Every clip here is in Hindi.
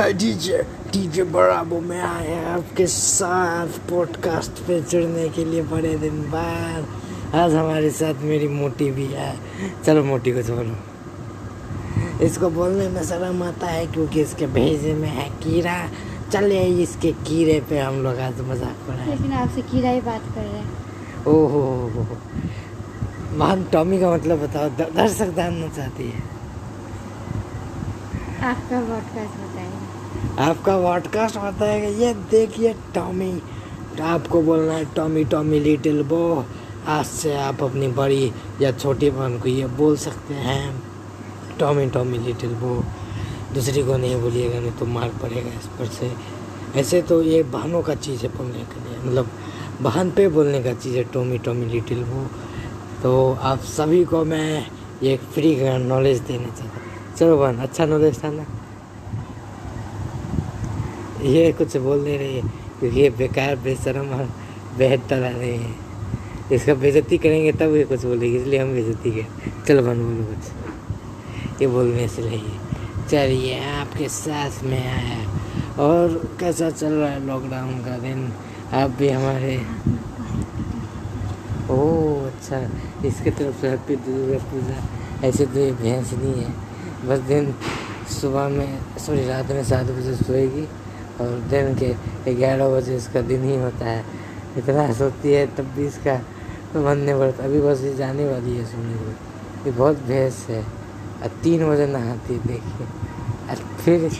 है डीजे डीजे बराबो में आए हैं। आपके साथ पॉडकास्ट पे जुड़ने के लिए बड़े दिन बाद आज हमारे साथ मेरी मोटी भी है। चलो मोटी कुछ बोलो इसको बोलने में शर्म आता है क्योंकि इसके भेजे में है कीड़ा। चले इसके कीड़े पे हम लोग आज मज़ाक बनाए लेकिन आपसे कीड़ा ही बात कर रहे हैं। ओहो हो हो महान टॉमी का मतलब बताओ दर्शक जानना चाहती है। आपका पॉडकास्ट बताइए आपका पॉडकास्ट बताएगा, ये देखिए टॉमी आपको बोलना है टॉमी टॉमी लिटिल बो आज से आप अपनी बड़ी या छोटी बहन को ये बोल सकते हैं। टॉमी टॉमी लिटिल बो दूसरी को नहीं बोलिएगा, नहीं तो मार पड़ेगा इस पर से। ऐसे तो ये बहनों का चीज़ है बोलने के लिए मतलब बहन पे बोलने का चीज़ है टॉमी टॉमी लिटिल बो तो आप सभी को मैं ये फ्री का नॉलेज देना चाहता हूँ। चलो बहन अच्छा नॉलेज था ना ये कुछ बोल नहीं रही है, क्योंकि ये बेकार, बेशरम और बेहद टला रही है। इसका बेजती करेंगे तब ये कुछ बोलेगी, इसलिए हम बेजती करें चलो बन, बोलो कुछ। ये बोलने से नहीं चलिए, आपके साथ में आया। और कैसा चल रहा है लॉकडाउन का दिन? आप भी हमारे ओह अच्छा। इसके तरफ़ से हैप्पी दुर्गा पूजा, ऐसे तो ये भैंस नहीं है। बस दिन सुबह में, सॉरी, रात में सात बजे सोएगी और दिन के ग्यारह बजे इसका दिन ही होता है। इतना सोती है तब भी इसका मन नहीं बढ़ता अभी बस ये जाने वाली है सोने को। ये बहुत भैंस है। और तीन बजे नहाती है, देखिए। और फिर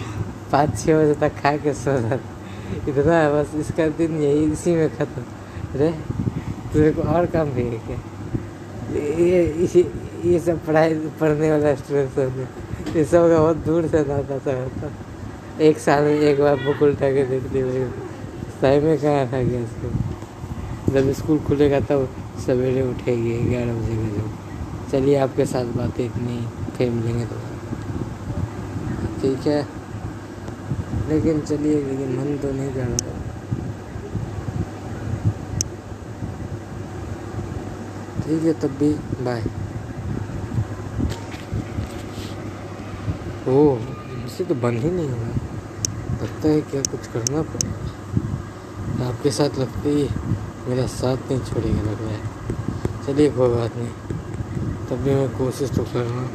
पाँच छः बजे तक खा के सो जाती इतना है बस इसका दिन यही, इसी में खत्म। अरे, तेरे को और काम भी है क्या? ये ये ये सब पढ़ाई, पढ़ने वाला स्टूडेंट सब ये सब बहुत दूर से नाता सा होता एक साल में एक बार बुक उल्टा के देखते हुए सही में कहाँ था गया इसको? जब स्कूल खुलेगा तब सवेरे उठेगी, ग्यारह बजे के जब चलिए आपके साथ बातें इतनी, फिर मिलेंगे तो ठीक है। लेकिन चलिए, लेकिन मन तो नहीं कर रहा। ठीक है, तब भी बाय ओह इसे तो बंद ही नहीं हुआ लगता है क्या कुछ करना पड़ेगा? आपके साथ लगते ही मेरा साथ नहीं छोड़ेगा, लग रहा है। चलिए, कोई बात नहीं। तब भी मैं कोशिश तो कर रहा हूँ